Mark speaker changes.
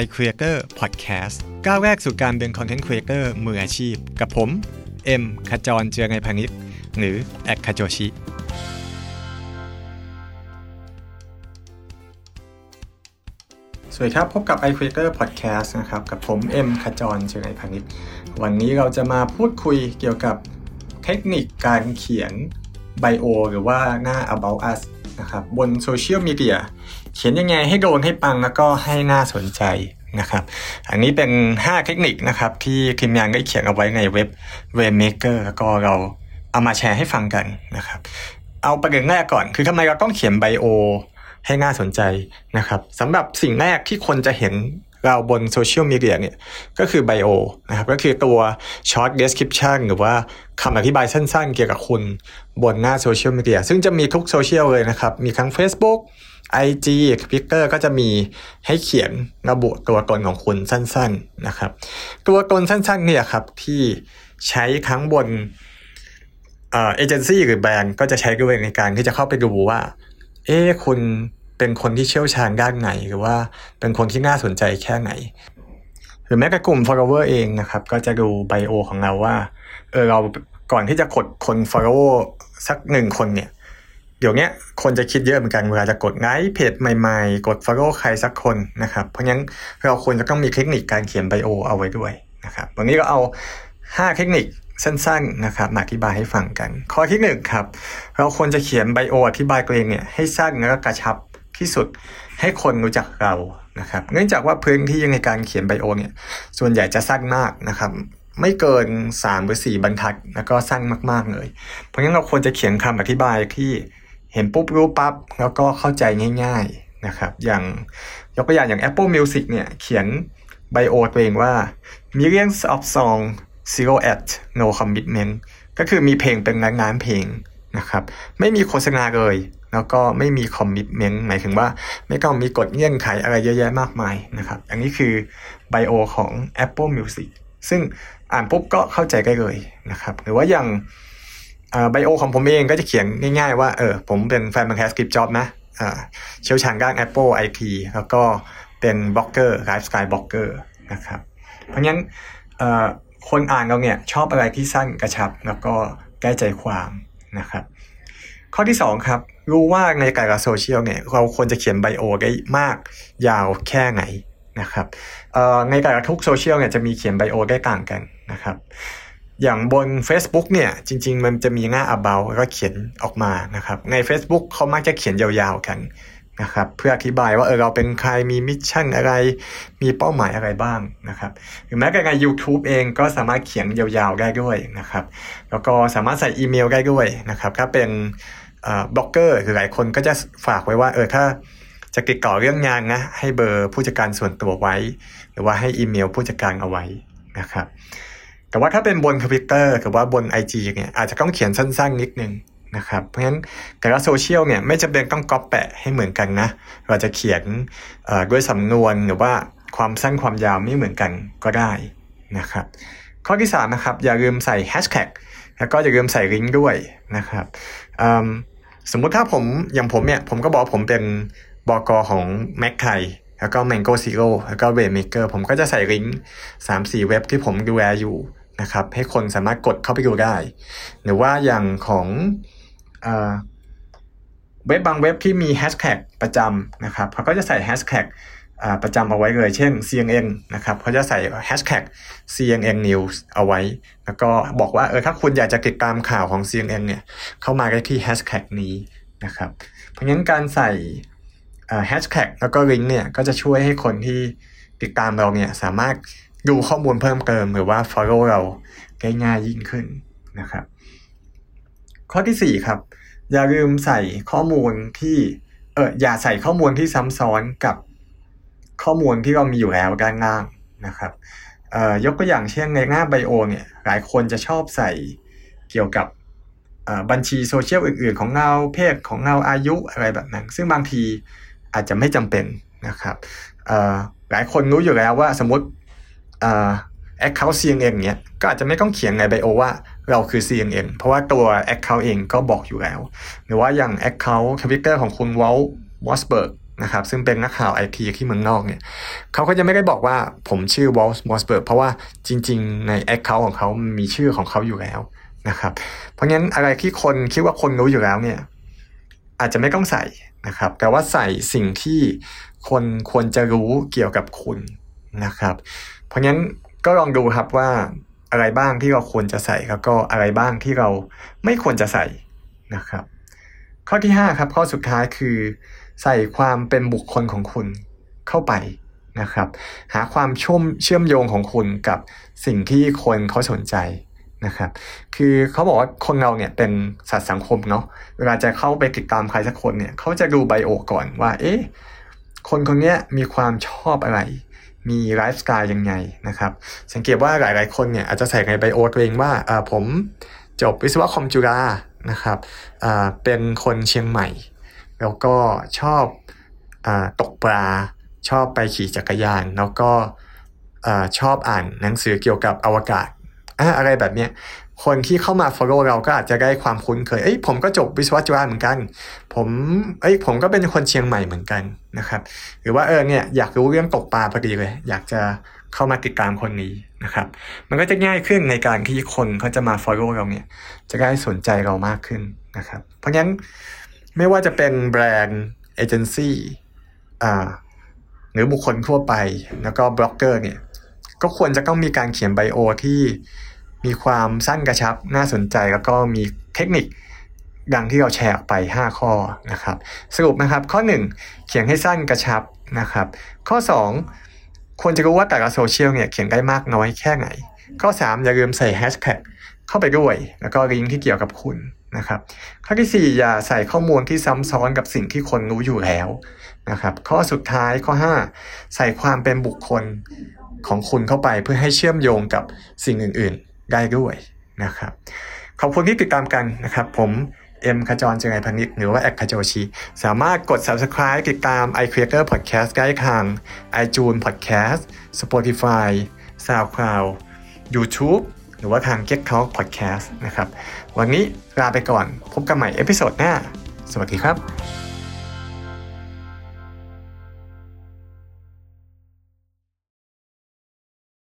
Speaker 1: iCreator Podcast ก้าวแรกสู่การเป็น Content Creator มืออาชีพ กับผม เอ็มขจรเจียรนัยพานิชหรือแอด Khajochi สวัสดีครับ พบกับ iCreator Podcast นะครับ กับผม เอ็มขจรเจียรนัยพานิชวันนี้เราจะมาพูดคุยเกี่ยวกับเทคนิคการเขียน bio หรือว่าหน้า about us นะครับบนโซเชียลมีเดีย เขียนยังไงให้โดนให้ปังแล้วก็ให้น่าสนใจนะครับ อันนี้เป็น 5 เทคนิคนะครับที่ทีมงานได้เขียนเอาไว้ในเว็บ RAiNMaker แล้วก็เราเอามาแชร์ให้ฟังกันนะครับ เอาประเด็นแรกก่อน คือทำไมเราต้องเขียน bio ให้น่าสนใจนะครับสำหรับสิ่งแรกที่คนจะเห็นเราบนโซเชียลมีเดียเนี่ยก็คือ bio นะครับก็คือตัว short description หรือว่าคำอธิบายสั้นๆ เกี่ยวกับคุณบนหน้าโซเชียลมีเดียซึ่งจะมีทุกโซเชียลเลยนะครับ มีทั้ง Facebook IG Twitter ก็จะมีให้เขียนระบุตัวตนของคุณสั้นๆนะครับ ตัวตนสั้นๆเนี่ยครับที่ใช้ทั้งบนเอเจนซี่หรือแบรนด์ก็จะใช้ด้วยในการที่จะเข้าไปดูว่า เอ๊คุณเป็นคนที่เชี่ยวชาญด้านไหน หรือว่าเป็นคนที่น่าสนใจแค่ไหน หรือแม้กระกลุ่ม follower เองนะครับ ก็จะดูไบโอของเราว่าเออเราก่อนที่จะกดคน follow สักหนึ่งคนเนี่ย เดี๋ยวนี้คนจะคิดเยอะเหมือนกันเวลาจะกดไลค์เพจใหม่ๆ กด follow ใครสักคนนะครับ เพราะงั้นเราควรจะต้องมีเทคนิคการเขียนไบโอเอาไว้ด้วยนะครับวันนี้ก็เอา 5 เทคนิคสั้นๆนะครับมาอธิบายให้ฟังกัน ข้อที่หนึ่งครับเราควรจะเขียนไบโออธิบายตัวเองเนี่ยให้สั้นแล้วก็กระชับที่สุดให้คนรู้จักเรานะครับเนื่องจากว่าพื้นที่ในการเขียนไบโอเนี่ยส่วนใหญ่จะสั้นมากนะครับไม่เกิน 3 หรือ 4 บรรทัด แล้วก็สั้นมาก ๆ เลย เพราะงั้นเราควรจะเขียนคำอธิบายที่ เห็นปุ๊บรู้ปั๊บแล้วก็เข้าใจง่ายๆนะครับ อย่างยกตัวอย่างอย่าง Apple Music เนี่ยเขียนไบโอตัวเองว่า millions of song zero at no commitment ก็คือมีเพลงเป็นล้านๆเพลงนะครับ ไม่มีโฆษณาเลย แล้วก็ไม่มี commitment หมายถึงว่าไม่ต้องมีกฎเงื่อนไขอะไรเยอะแยะมากมายนะครับ อันนี้คือ bio ของ Apple Music ซึ่งอ่านปุ๊บก็เข้าใจได้เลยนะครับ หรือว่าอย่าง bio ของผมเองก็จะเขียนง่ายๆว่าเออผมเป็นแฟนพันธุ์แท้สตีฟจ็อบส์นะเชี่ยวชาญด้าน Apple IT แล้วก็เป็นบล็อกเกอร์ไลฟ์สไตล์บล็อกเกอร์นะครับ เพราะงั้นคนอ่านเราเนี่ยชอบอะไรที่สั้นกระชับ แล้วก็ได้ใจความนะครับ ข้อที่ 2 ครับ รู้ว่าในการกับโซเชียลเนี่ยเราควรจะเขียน bio ได้มากยาวแค่ไหนนะครับในแต่ละทุกโซเชียลเนี่ยจะมีเขียน bio ได้ต่างกันนะครับ อย่างบน Facebook เนี่ยจริง ๆ มันจะมีหน้า about แล้วก็เขียนออกมานะครับ ใน Facebook เขามักจะเขียนยาวๆกันนะครับเพื่ออธิบายว่าเออเราเป็นใครมี mission อะไร มีเป้าหมายอะไรบ้างนะครับหรือแม้กระทั่ง YouTube เองก็สามารถเขียนยาวๆได้ด้วยนะครับแล้วก็สามารถใส่อีเมลได้ด้วยนะครับถ้าเป็นบล็อกเกอร์หรือหลายคนก็จะฝากไว้ว่าเออถ้าจะติดต่อเรื่องงานนะให้เบอร์ผู้จัดการส่วนตัวไว้ หรือว่าให้อีเมลผู้จัดการเอาไว้นะครับ แต่ว่าถ้าเป็นบนทวิตเตอร์หรือว่าบน IG เนี่ยอาจจะต้องเขียนสั้นๆนิดนึงนะครับเพราะฉะนั้นแต่ละโซเชียลเนี่ยไม่จำเป็นต้องก๊อปแปะให้เหมือนกันนะ เราจะเขียนด้วยสำนวนหรือว่าความสั้นความยาวไม่เหมือนกันก็ได้นะครับ ข้อที่3นะครับอย่าลืมใส่แฮชแท็กแล้วก็อย่าลืมใส่ลิงก์ด้วยนะครับสมมุติถ้าผมอย่างผมเนี่ยผมก็บอกผมเป็นบอกอของ Mac ไทยแล้วก็ Mango Zero แล้วก็ Waymaker ผมก็จะใส่ลิงก์3-4 เว็บที่ผมดูแลอยู่ นะครับให้คนสามารถกดเข้าไปดูได้ หรือว่าอย่างของเว็บบางเว็บที่มีแฮชแท็กประจำนะครับเขาก็จะใส่แฮชแท็กประจำเอาไว้เลย เช่น CNN นะครับเขาจะใส่แฮชแท็ก CNN News เอาไว้ แล้วก็บอกว่าเออถ้าคุณอยากจะติดตามข่าวของ CNN เนี่ยเข้ามาได้ที่แฮชแท็กนี้นะครับ เพราะงั้นการใส่แฮชแท็กแล้วก็ลิงก์เนี่ยก็จะช่วยให้คนที่ติดตามเราเนี่ยสามารถ ดูข้อมูลเพิ่มเติมหรือว่า follow เราได้ง่ายยิ่งขึ้นนะครับ ข้อที่ 4 ครับ อย่าลืมใส่ข้อมูลที่เอออย่าใส่ข้อมูลที่ซ้ำซ้อนกับข้อมูลที่เรามีอยู่แล้วด้านล่างนะครับเอ่อยกตัวอย่างเช่นในหน้าไบโอเนี่ยหลายคนจะชอบใส่เกี่ยวกับบัญชีโซเชียลอื่น ๆ ของเราเพศของเราอายุอะไรแบบนั้น ซึ่งบางทีอาจจะไม่จำเป็นนะครับหลายคนรู้อยู่แล้วว่าสมมติ Account CNN เนี้ยก็อาจจะไม่ต้องเขียนใน bio ว่าเราคือ CNN เพราะว่าตัว Account เองก็บอกอยู่แล้ว หรือว่าอย่าง Account Twitter ของคุณ Walt Mossberg นะครับซึ่งเป็นนักข่าวไอทีที่เมืองนอกเนี่ยเขาก็จะไม่ได้บอกว่าผมชื่อ Walt Mossberg เพราะว่าจริง ๆ ใน Account ของเขามีชื่อของเขาอยู่แล้วนะครับเพราะงั้นอะไรที่คนคิดว่าคนรู้อยู่แล้วเนี่ยอาจจะไม่ต้องใส่นะครับแต่ว่าใส่สิ่งที่คนควรจะรู้เกี่ยวกับคุณ นะครับ เพราะงั้นก็ลองดูครับว่าอะไรบ้างที่เราควรจะใส่แล้วก็อะไรบ้างที่เราไม่ควรจะใส่นะครับ ข้อที่ 5 ครับ ข้อสุดท้ายคือ ใส่ความเป็นบุคคลของคุณเข้าไปนะครับ หาความชุ่มเชื่อมโยงของคุณกับสิ่งที่คนเขาสนใจนะครับ คือเขาบอกว่าคนเราเนี่ยเป็นสัตว์สังคมเนาะเวลาจะเข้าไปติดตามใครสักคนเนี่ยเขาจะดู bio ก่อนว่า เอ๊ะคนคนนี้มีความชอบอะไร มีไลฟ์สไตล์ยังไงนะครับ สังเกตว่าหลาย ๆ คนเนี่ยอาจจะใส่ใน bio ตัวเองว่าผมจบวิศวะคอมจุฬานะครับเป็นคนเชียงใหม่ แล้วก็ชอบอตกปลา ชอบไปขี่จักรยาน แล้วก็ชอบอ่านหนังสือเกี่ยวกับอวกาศ อะไรแบบเนี้ย คนที่เข้ามา follow เราก็อาจจะได้ความคุ้นเคย เอ้ยผมก็จบวิศวะจุฬาเหมือนกัน ผมเอ้ยผมก็เป็นคนเชียงใหม่เหมือนกันนะครับ หรือว่าเออเนี่ยอยากรู้เรื่องตกปลาพอดีเลย อยากจะเข้ามาติดตามคนนี้นะครับ มันก็จะง่ายขึ้นในการที่คนเขาจะมา follow เราเนี่ย จะได้สนใจเรามากขึ้นนะครับ เพราะงั้นไม่ว่าจะเป็นแบรนด์เอเจนซี่อ่าหรือบุคคลทั่วไปแล้วก็บล็อกเกอร์เนี่ย ก็ควรจะต้องมีการเขียนไบโอที่ มีความสั้นกระชับน่าสนใจแล้วก็มีเทคนิคดังที่เราแชร์ออกไป 5 ข้อนะครับ สรุปนะครับข้อ 1 เขียนให้สั้นกระชับนะครับ ข้อ 2 ควรจะรู้ว่าแต่ละโซเชียลเนี่ยเขียนได้มากน้อยแค่ไหน ข้อ 3 อย่าลืมใส่แฮชแท็กเข้าไปด้วย แล้วก็ลิงก์ที่เกี่ยวกับคุณนะครับ ข้อที่ 4 อย่าใส่ข้อมูลที่ซ้ำซ้อนกับสิ่งที่คนรู้อยู่แล้วนะครับ ข้อสุดท้ายข้อ 5 ใส่ความเป็นบุคคลของคุณเข้าไปเพื่อให้เชื่อมโยงกับสิ่งอื่น ๆ ได้ด้วยนะครับขอบคุณที่ติดตามกันนะครับ ผมเอ็มขจรเจริญพันิชหรือว่าแอคคาโจชีสามารถกด subscribe ติดตาม i Creator Podcast ได้ทาง iTunes Podcast Spotify SoundCloud YouTube หรือว่าทาง Get Talk Podcast นะครับ วันนี้ลาไปก่อนพบกันใหม่เอพิโซดหน้า สวัสดีครับ